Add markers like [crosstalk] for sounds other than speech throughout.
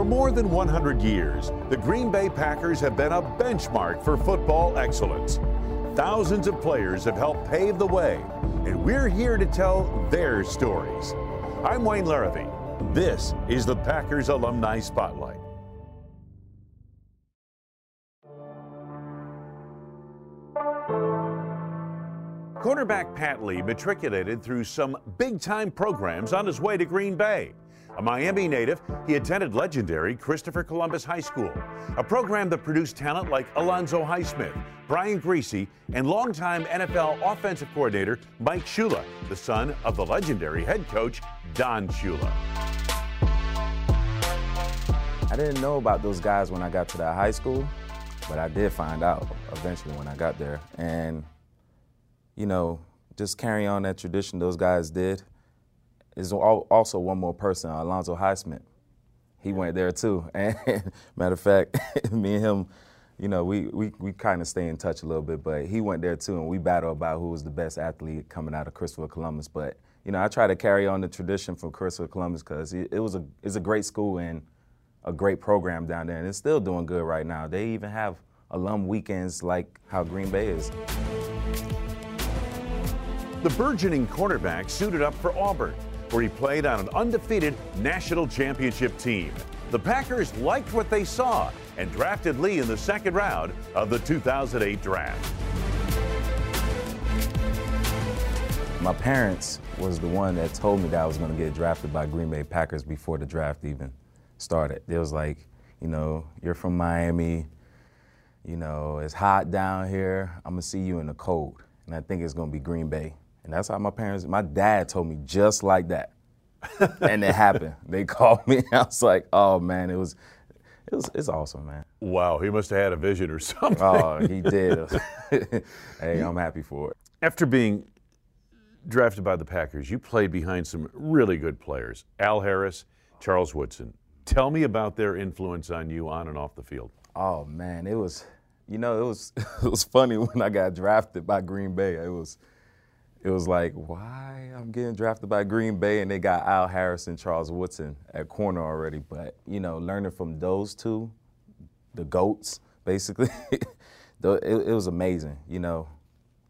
For more than 100 years, the Green Bay Packers have been a benchmark for football excellence. Thousands of players have helped pave the way, and we're here to tell their stories. I'm Wayne Larrivee. This is the Packers Alumni Spotlight. Quarterback Pat Lee matriculated through some big time programs on his way to Green Bay. A Miami native, he attended legendary Christopher Columbus High School, a program that produced talent like Alonzo Highsmith, Brian Griese, and longtime NFL offensive coordinator Mike Shula, the son of the legendary head coach Don Shula. I didn't know about those guys when I got to that high school, but I did find out eventually when I got there. And you know, just carry on that tradition those guys did. Is also one more person, Alonzo Highsmith. He went there too. [laughs] And matter of fact, [laughs] me and him, you know, we, we, we kind of stay in touch a little bit, but he went there too, and we battle about who was the best athlete coming out of Christopher Columbus. But, you know, I try to carry on the tradition from Christopher Columbus because it, it was a it's a great school and a great program down there, and it's still doing good right now. They even have alum weekends like how Green Bay is. The burgeoning cornerback suited up for Auburn, where he played on an undefeated national championship team. The Packers liked what they saw and drafted Lee in the second round of the 2008 draft. My parents was the one that told me that I was going to get drafted by Green Bay Packers before the draft even started. It was like, you know, you're from Miami, you know, it's hot down here. I'm going to see you in the cold. And I think it's going to be Green Bay. And that's how my parents, my dad told me just like that. [laughs] and it happened. They [laughs] called me. I was like, oh man, it was, it was, it's awesome, man. Wow, he must have had a vision or [laughs] something. Oh, he did. hey, I'm happy for it. After being drafted by the Packers, you played behind some really good players Al Harris, Charles Woodson. Tell me about their influence on you on and off the field. Oh, man, it was, you know, it was, it was funny when I got drafted by Green Bay. It was, it was like, why I'm getting drafted by Green Bay and they got Al Harris and Charles Woodson at corner already. But, you know, learning from those two, the GOATs, basically, [laughs] it, it, was amazing. You know,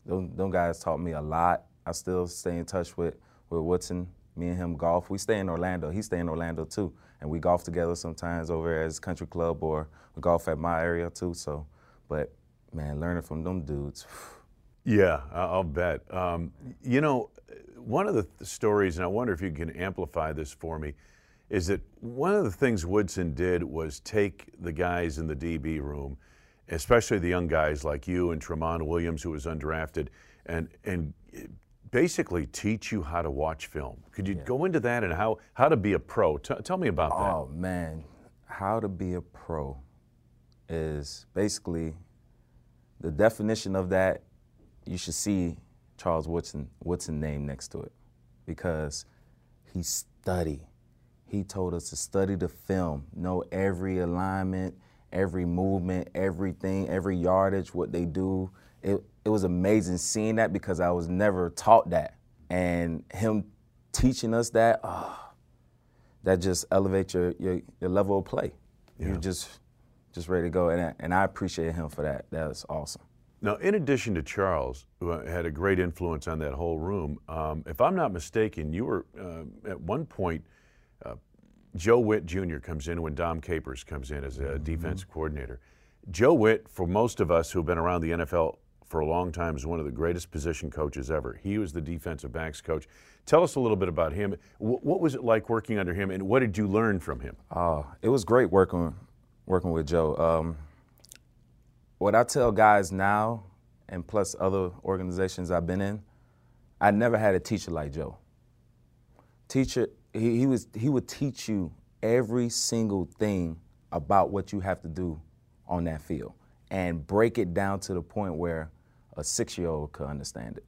those, those guys taught me a lot. I still stay in touch with, with Woodson. Me and him golf. We stay in Orlando. He stay in Orlando too. And we golf together sometimes over at his country club or golf at my area too. So, but man, learning from them dudes. Yeah, I'll bet. Um, you know, one of the stories, and I wonder if you can amplify this for me, is that one of the things Woodson did was take the guys in the DB room, especially the young guys like you and Tramon Williams, who was undrafted, and and basically teach you how to watch film. Could you yeah. go into that and how how to be a pro? T- tell me about that. Oh man, how to be a pro is basically the definition of that you should see Charles Woodson Woodson name next to it because he studied. He told us to study the film, know every alignment, every movement, everything, every yardage, what they do. It it was amazing seeing that because I was never taught that. And him teaching us that, oh, that just elevates your, your, your level of play. Yeah. You're just just ready to go. And, and I appreciate him for that. That was awesome. Now, in addition to Charles, who had a great influence on that whole room, um, if I'm not mistaken, you were uh, at one point. Uh, Joe Whitt Jr. comes in when Dom Capers comes in as a mm-hmm. defensive coordinator. Joe Whitt, for most of us who've been around the NFL for a long time, is one of the greatest position coaches ever. He was the defensive backs coach. Tell us a little bit about him. W- what was it like working under him, and what did you learn from him? Oh, it was great working working with Joe. Um, what I tell guys now, and plus other organizations I've been in, I never had a teacher like Joe. Teacher, he, he was he would teach you every single thing about what you have to do on that field and break it down to the point where a six-year-old could understand it.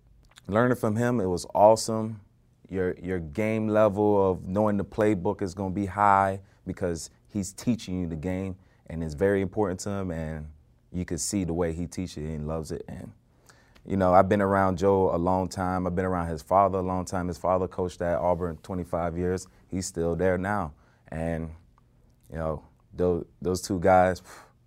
Learning from him, it was awesome. Your your game level of knowing the playbook is going to be high because he's teaching you the game, and it's very important to him. And you can see the way he teaches it and loves it. And you know, I've been around Joe a long time. I've been around his father a long time. His father coached at Auburn 25 years. He's still there now, and you know, those, those two guys,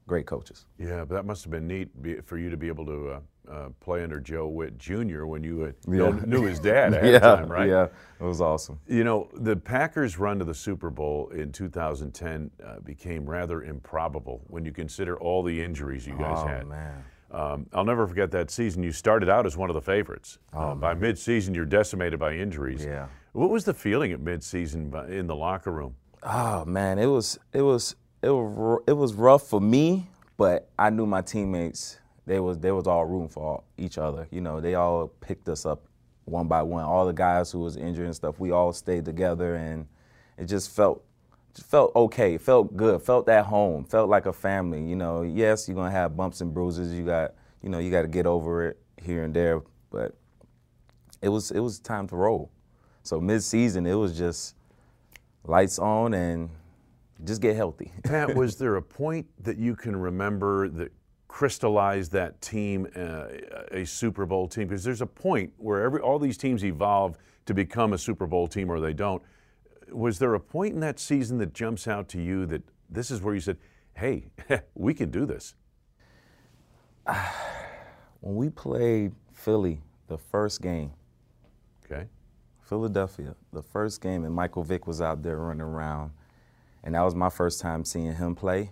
great coaches. Yeah, but that must have been neat for you to be able to uh, uh, play under Joe Whitt Jr. when you Yeah. knew his dad [laughs] ahead yeah, time, right? Yeah, it was awesome. You know, the Packers' run to the Super Bowl in 2010 uh, became rather improbable when you consider all the injuries you guys had. oh had. man. Um, I'll never forget that season. You started out as one of the favorites. Uh, by mid-season, you're decimated by injuries. Oh, Yeah. What was the feeling at mid-season in the locker room? Oh man, it was it was it was it was rough for me, but I knew my teammates. They was they was all rooting for all, each other. You know, they all picked us up one by one. All the guys who was injured and stuff, we all stayed together, and it just felt just felt okay. Felt good. Felt at home. Felt like a family. You know, yes, you're gonna have bumps and bruises. You got you know you got to get over it here and there, but it was it was time to roll. So mid season, it was just lights on and just get healthy. Pat, [laughs] was there a point that you can remember that crystallized that team uh, a Super Bowl team? Because there's a point where every all these teams evolve to become a Super Bowl team or they don't. Was there a point in that season that jumps out to you that this is where you said, "Hey, [laughs] we can do this"? [sighs] when we played Philly the first game, Okay. Philadelphia, the first game, and Michael Vick was out there running around, and that was my first time seeing him play.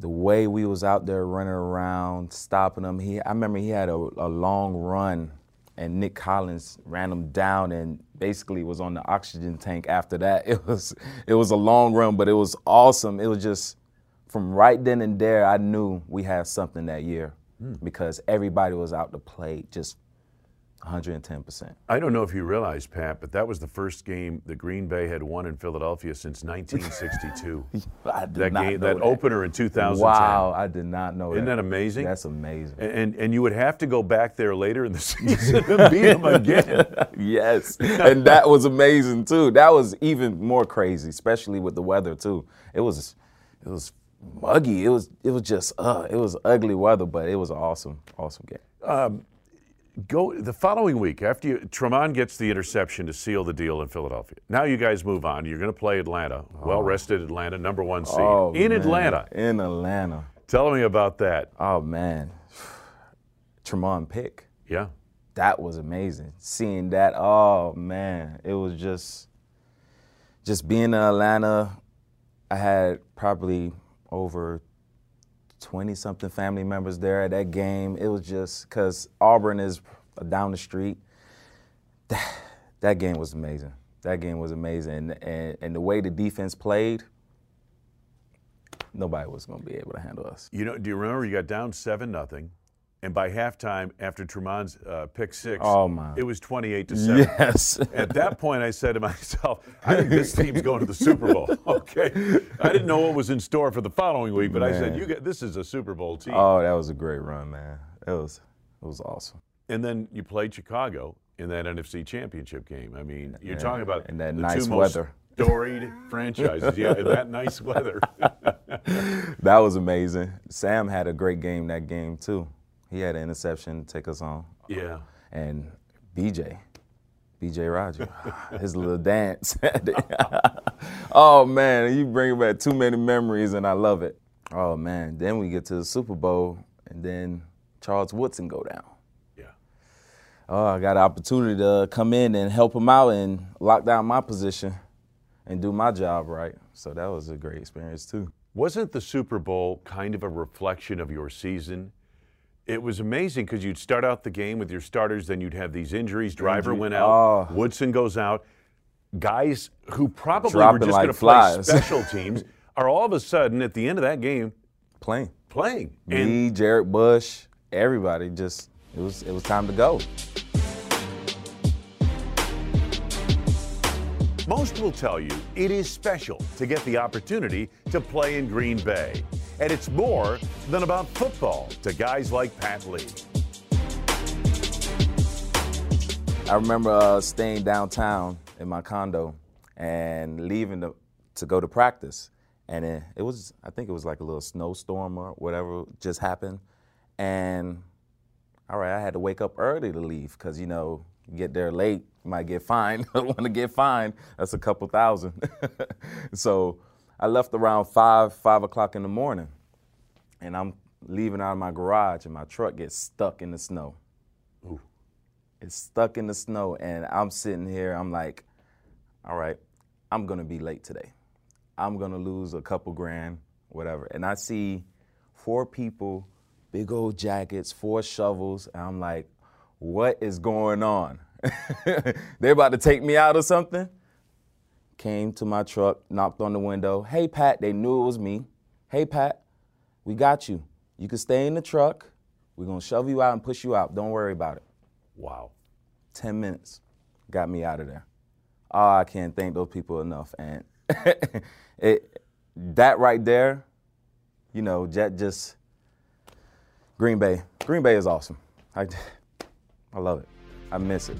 The way we was out there running around, stopping him, he I remember he had a, a long run, and Nick Collins ran him down and basically was on the oxygen tank after that. [laughs] It was it was a long run, but it was awesome. It was just from right then and there, I knew we had something that year hmm. because everybody was out to play just 110%. I don't know if you realize, Pat, but that was the first game the Green Bay had won in Philadelphia since 1962. [laughs] I did that not game, know that, opener in 2010. Wow, I did not know Isn't that. that amazing? That's amazing. And and you would have to go back there later in the [laughs] season and beat them again. [laughs] yes, and that was amazing too. That was even more crazy, especially with the weather too. It was, it was muggy. It was, it was just, uh, it was ugly weather, but it was an awesome, awesome game. Go the following week after you, Tramon gets the interception to seal the deal in Philadelphia. Now you guys move on. You're going to play Atlanta, oh. well rested Atlanta, number one seed Oh, in man. Atlanta. In Atlanta. Tell me about that. Oh man, Tramon Pick. Yeah. that was amazing. Seeing that, oh man, it was just just being in Atlanta. I had probably over 20 something family members there at that game. It was just because Auburn is down the street. That, [sighs] that game was amazing. That game was amazing. And, and, the way the defense played, nobody was going to be able to handle us. You know, do you remember you got down seven nothing, and by halftime, after Tramon's uh, pick six, Oh, my. it was 28 to seven. Yes. [laughs] At that point, I said to myself, I think this team's going to the Super Bowl. [laughs] Okay. I didn't know what was in store for the following week, but I said, you get, this is a Super Bowl team. oh, that was a great run, man. It was, it was awesome. and then you played Chicago in that NFC championship game. I mean, you're talking about and that the nice two most weather. [laughs] storied franchises. Yeah, that nice weather. That was amazing. Sam had a great game that game too. He had an interception to take us on. yeah. And BJ, BJ Raji, [laughs] his little dance. [laughs] oh man, you bring back too many memories and I love it. Oh man, then we get to the Super Bowl and then Charles Woodson go down. Yeah. Oh, I got an opportunity to come in and help him out and lock down my position and do my job right. So that was a great experience too. Wasn't the Super Bowl kind of a reflection of your season? It was amazing because you'd start out the game with your starters, then you'd have these injuries. Driver Injury- went oh. out, oh. Woodson goes out. Guys who probably Dropping were just like going to play special [laughs] teams are all of a sudden at the end of that game Playing. playing. And Me, Jarrett Bush, everybody just it was it was time to go. Most will tell you it is special to get the opportunity to play in Green Bay. And it's more than about football to guys like Pat Lee. I remember uh, staying downtown in my condo and leaving to, to go to practice. And it, it was, I think it was like a little snowstorm or whatever just happened. And all right, I had to wake up early to leave because, you know, get there late, you might get fined. I want to get fined. That's a couple thousand. [laughs] so I left around five, five o'clock in the morning, and I'm leaving out of my garage, and my truck gets stuck in the snow. Ooh. It's stuck in the snow, and I'm sitting here. I'm like, all right, I'm gonna be late today. I'm gonna lose a couple grand, whatever. And I see four people, big old jackets, four shovels, and I'm like, what is going on? [laughs] They're about to take me out or something? Came to my truck, knocked on the window. Hey, Pat, they knew it was me. Hey, Pat, we got you. You can stay in the truck. We're gonna shove you out and push you out. Don't worry about it. Wow. 10 minutes got me out of there. Oh, I can't thank those people enough. And [laughs] it, that right there, you know, Jet just, Green Bay. Green Bay is awesome. I, [laughs] I love it. I miss it.